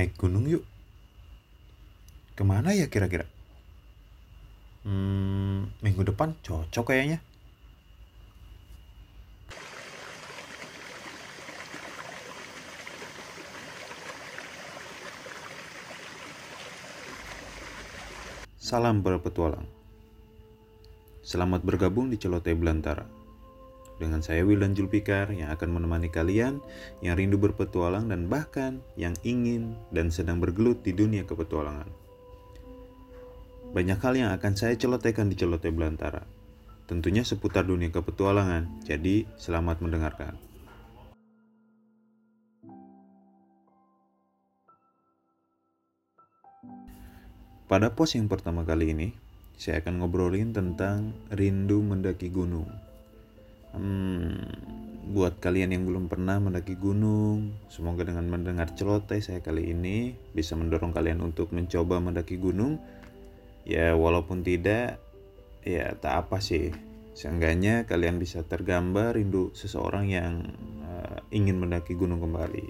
naik gunung yuk. Ke mana ya kira-kira? Hmm, minggu depan cocok kayaknya. Salam berpetualang. Selamat bergabung di Celoteh Belantara. Dengan saya Wildan Julpikar yang akan menemani kalian yang rindu berpetualang dan bahkan yang ingin dan sedang bergelut di dunia kepetualangan. Banyak hal yang akan saya celotehkan di Celoteh Belantara. Tentunya seputar dunia kepetualangan, jadi selamat mendengarkan. Pada pos yang pertama kali ini, saya akan ngobrolin tentang rindu mendaki gunung. Hmm, buat kalian yang belum pernah mendaki gunung, semoga dengan mendengar celoteh saya kali ini bisa mendorong kalian untuk mencoba mendaki gunung. Ya, walaupun tidak, ya tak apa sih. Seenggaknya kalian bisa tergambar rindu seseorang yang uh, ingin mendaki gunung kembali.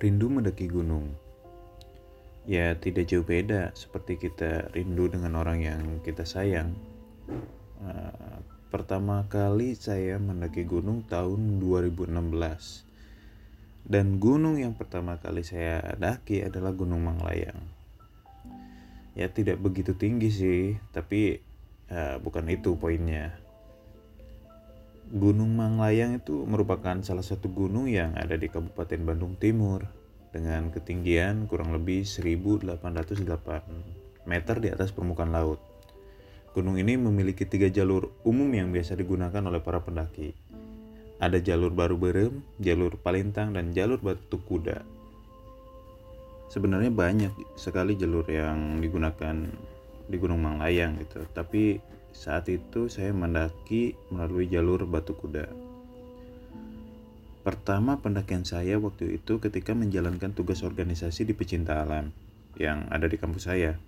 Rindu mendaki gunung ya tidak jauh beda seperti kita rindu dengan orang yang kita sayang. Uh, pertama kali saya mendaki gunung tahun 2016 dan gunung yang pertama kali saya daki adalah Gunung Manglayang. Ya tidak begitu tinggi sih, tapi uh, bukan itu poinnya. Gunung Manglayang itu merupakan salah satu gunung yang ada di Kabupaten Bandung Timur dengan ketinggian kurang lebih 1808 meter di atas permukaan laut. Gunung ini memiliki tiga jalur umum yang biasa digunakan oleh para pendaki. Ada jalur baru berem, jalur palintang, dan jalur batu kuda. Sebenarnya banyak sekali jalur yang digunakan di Gunung Manglayang gitu, tapi saat itu saya mendaki melalui jalur batu kuda. Pertama pendakian saya waktu itu ketika menjalankan tugas organisasi di Pecinta Alam yang ada di kampus saya.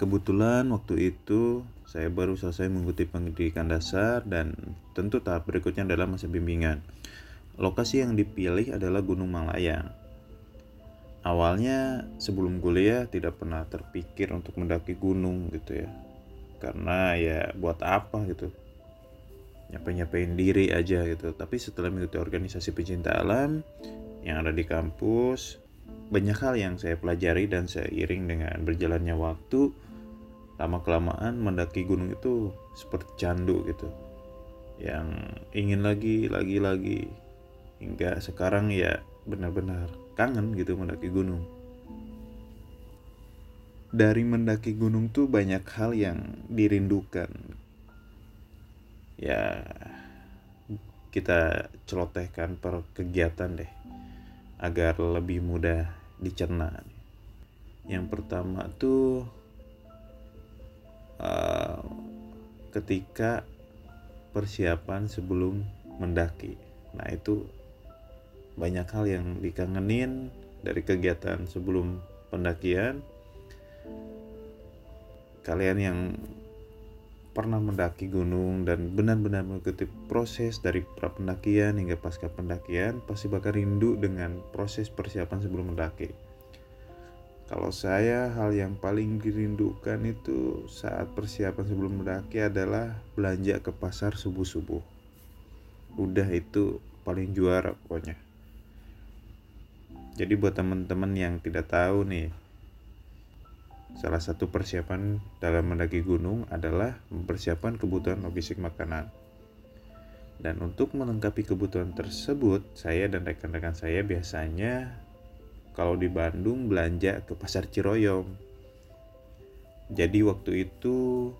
Kebetulan waktu itu saya baru selesai mengikuti pendidikan dasar dan tentu tahap berikutnya adalah masa bimbingan. Lokasi yang dipilih adalah Gunung Manglayang. Awalnya sebelum kuliah tidak pernah terpikir untuk mendaki gunung gitu ya. Karena ya buat apa gitu nyapain-nyapain diri aja gitu tapi setelah mengikuti organisasi pecinta alam yang ada di kampus banyak hal yang saya pelajari dan seiring dengan berjalannya waktu lama kelamaan mendaki gunung itu seperti candu gitu. Yang ingin lagi lagi lagi. Hingga sekarang ya benar-benar kangen gitu mendaki gunung. Dari mendaki gunung tuh banyak hal yang dirindukan. Ya kita celotehkan per kegiatan deh agar lebih mudah dicerna. Yang pertama tuh uh, ketika persiapan sebelum mendaki. Nah itu banyak hal yang dikangenin dari kegiatan sebelum pendakian. Kalian yang pernah mendaki gunung dan benar-benar mengikuti proses dari pra pendakian hingga pasca pendakian pasti bakal rindu dengan proses persiapan sebelum mendaki. Kalau saya hal yang paling dirindukan itu saat persiapan sebelum mendaki adalah belanja ke pasar subuh-subuh. Udah itu paling juara pokoknya. Jadi buat teman-teman yang tidak tahu nih, Salah satu persiapan dalam mendaki gunung adalah mempersiapkan kebutuhan logistik makanan. Dan untuk melengkapi kebutuhan tersebut, saya dan rekan-rekan saya biasanya kalau di Bandung belanja ke Pasar Ciroyom. Jadi waktu itu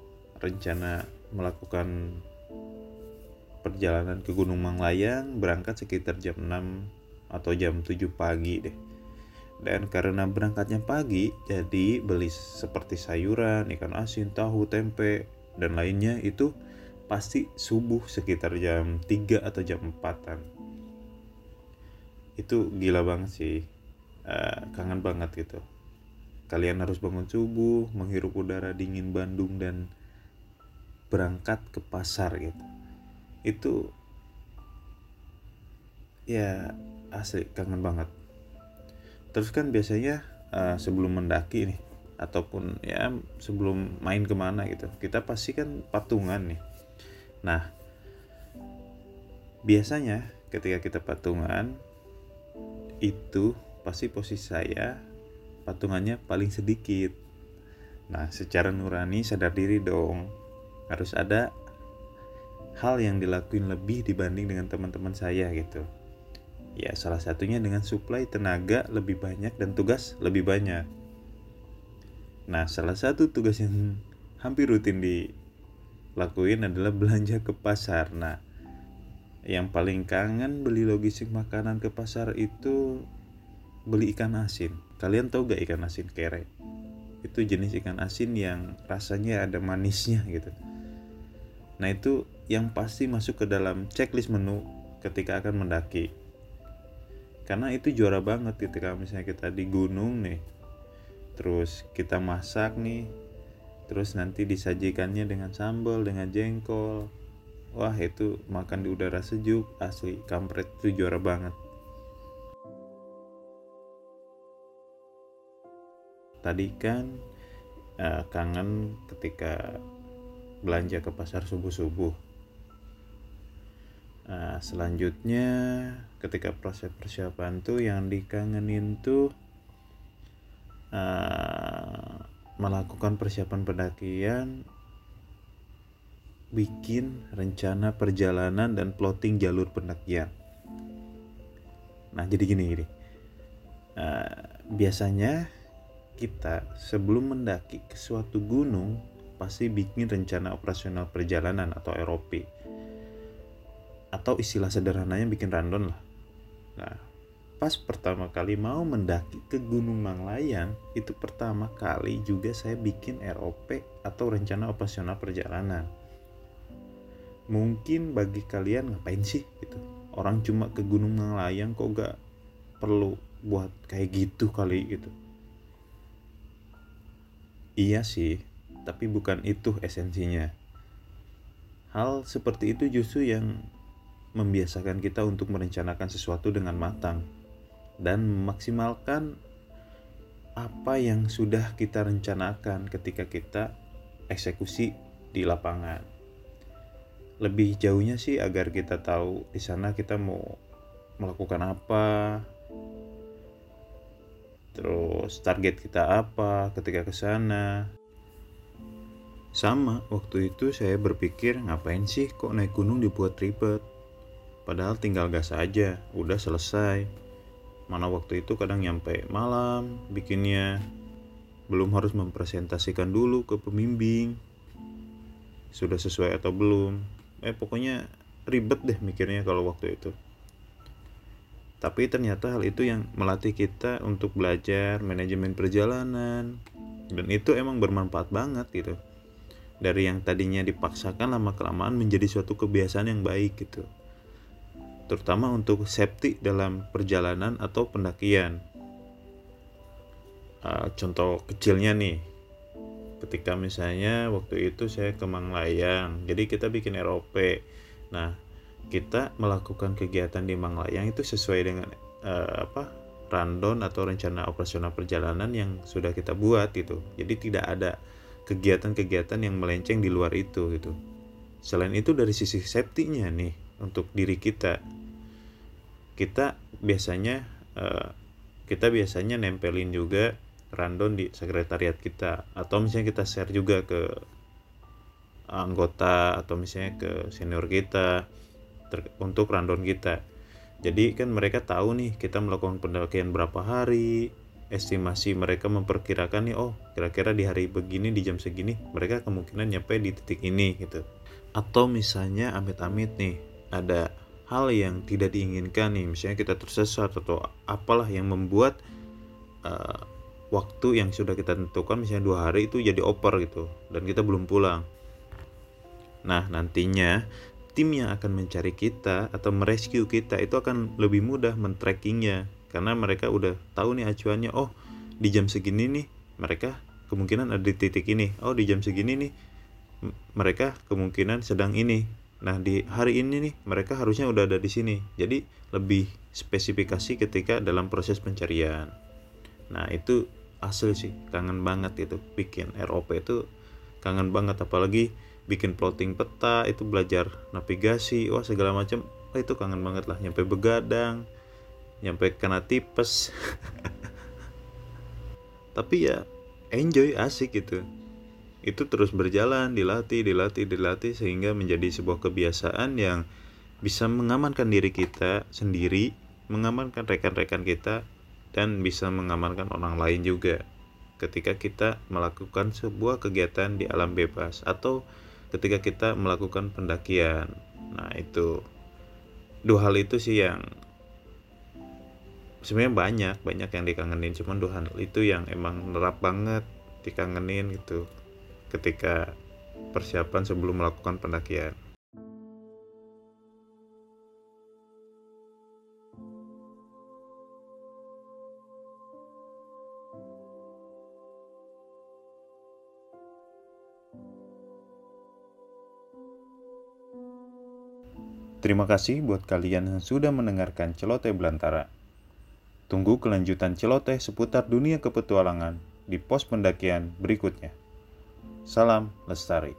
rencana melakukan perjalanan ke Gunung Manglayang berangkat sekitar jam 6 atau jam 7 pagi deh dan karena berangkatnya pagi, jadi beli seperti sayuran, ikan asin, tahu, tempe, dan lainnya itu pasti subuh sekitar jam 3 atau jam 4-an. Itu gila banget sih. Uh, kangen banget gitu. Kalian harus bangun subuh, menghirup udara dingin Bandung dan berangkat ke pasar gitu. Itu ya asli kangen banget terus kan biasanya uh, sebelum mendaki nih ataupun ya sebelum main ke mana gitu kita pasti kan patungan nih nah biasanya ketika kita patungan itu pasti posisi saya patungannya paling sedikit. Nah secara nurani sadar diri dong harus ada hal yang dilakuin lebih dibanding dengan teman-teman saya gitu. Ya salah satunya dengan suplai tenaga lebih banyak dan tugas lebih banyak. Nah salah satu tugas yang hampir rutin dilakuin adalah belanja ke pasar. Nah yang paling kangen beli logistik makanan ke pasar itu beli ikan asin. Kalian tahu gak ikan asin kere? Itu jenis ikan asin yang rasanya ada manisnya gitu. Nah itu yang pasti masuk ke dalam checklist menu ketika akan mendaki. Karena itu juara banget ketika misalnya kita di gunung nih terus kita masak nih terus nanti disajikannya dengan sambal dengan jengkol. Wah itu makan di udara sejuk asli kampret itu juara banget tadi kan uh, kangen ketika belanja ke pasar subuh-subuh. Uh, selanjutnya ketika proses persiapan tuh yang dikangenin tuh uh, melakukan persiapan pendakian bikin rencana perjalanan dan plotting jalur pendakian. Nah jadi gini gini. Uh, biasanya kita sebelum mendaki ke suatu gunung pasti bikin rencana operasional perjalanan atau ROP atau istilah sederhananya bikin random lah. Nah pas pertama kali mau mendaki ke Gunung Manglayang itu pertama kali juga saya bikin ROP atau rencana operasional perjalanan. Mungkin bagi kalian ngapain sih gitu? Orang cuma ke Gunung Manglayang kok gak perlu buat kayak gitu kali gitu Iya sih, tapi bukan itu esensinya. Hal seperti itu justru yang membiasakan kita untuk merencanakan sesuatu dengan matang dan memaksimalkan apa yang sudah kita rencanakan ketika kita eksekusi di lapangan. Lebih jauhnya sih agar kita tahu di sana kita mau melakukan apa, terus target kita apa ketika ke sana? Sama waktu itu saya berpikir ngapain sih kok naik gunung dibuat ribet? Padahal tinggal gas aja udah selesai. Mana waktu itu kadang nyampe malam bikinnya. Belum harus mempresentasikan dulu ke pembimbing. Sudah sesuai atau belum? Eh pokoknya ribet deh mikirnya kalau waktu itu tapi ternyata hal itu yang melatih kita untuk belajar manajemen perjalanan. Dan itu emang bermanfaat banget gitu. Dari yang tadinya dipaksakan lama kelamaan menjadi suatu kebiasaan yang baik gitu. Terutama untuk safety dalam perjalanan atau pendakian. Uh, contoh kecilnya nih. Ketika misalnya waktu itu saya ke Manglayang jadi kita bikin ROP nah kita melakukan kegiatan di Manglayang itu sesuai dengan uh, apa rundown atau rencana operasional perjalanan yang sudah kita buat gitu. Jadi tidak ada kegiatan-kegiatan yang melenceng di luar itu gitu. Selain itu dari sisi safety-nya nih untuk diri kita kita biasanya uh, kita biasanya nempelin juga rundown di sekretariat kita atau misalnya kita share juga ke anggota atau misalnya ke senior kita untuk rundown kita. Jadi kan mereka tahu nih kita melakukan pendakian berapa hari, estimasi mereka memperkirakan nih oh kira-kira di hari begini di jam segini mereka kemungkinan nyampe di titik ini gitu. Atau misalnya amit-amit nih ada hal yang tidak diinginkan nih misalnya kita tersesat atau apalah yang membuat uh, waktu yang sudah kita tentukan misalnya dua hari itu jadi oper gitu dan kita belum pulang. Nah nantinya tim yang akan mencari kita atau merescue kita itu akan lebih mudah men-trackingnya karena mereka udah tahu nih acuannya oh di jam segini nih mereka kemungkinan ada di titik ini oh di jam segini nih mereka kemungkinan sedang ini Nah di hari ini nih mereka harusnya udah ada di sini. Jadi lebih spesifikasi ketika dalam proses pencarian. Nah itu asli sih kangen banget itu bikin ROP itu kangen banget apalagi bikin plotting peta itu belajar navigasi wah segala macam. Oh, itu kangen banget lah nyampe begadang nyampe kena tipes. Tapi ya enjoy asik gitu. Itu terus berjalan dilatih dilatih dilatih sehingga menjadi sebuah kebiasaan yang bisa mengamankan diri kita sendiri mengamankan rekan-rekan kita dan bisa mengamankan orang lain juga. Ketika kita melakukan sebuah kegiatan di alam bebas atau ketika kita melakukan pendakian nah itu dua hal itu sih yang sebenarnya banyak banyak yang dikangenin cuman dua hal itu yang emang nerap banget dikangenin gitu ketika persiapan sebelum melakukan pendakian. Terima kasih buat kalian yang sudah mendengarkan celoteh belantara. Tunggu kelanjutan celoteh seputar dunia kepetualangan di pos pendakian berikutnya. Salam lestari.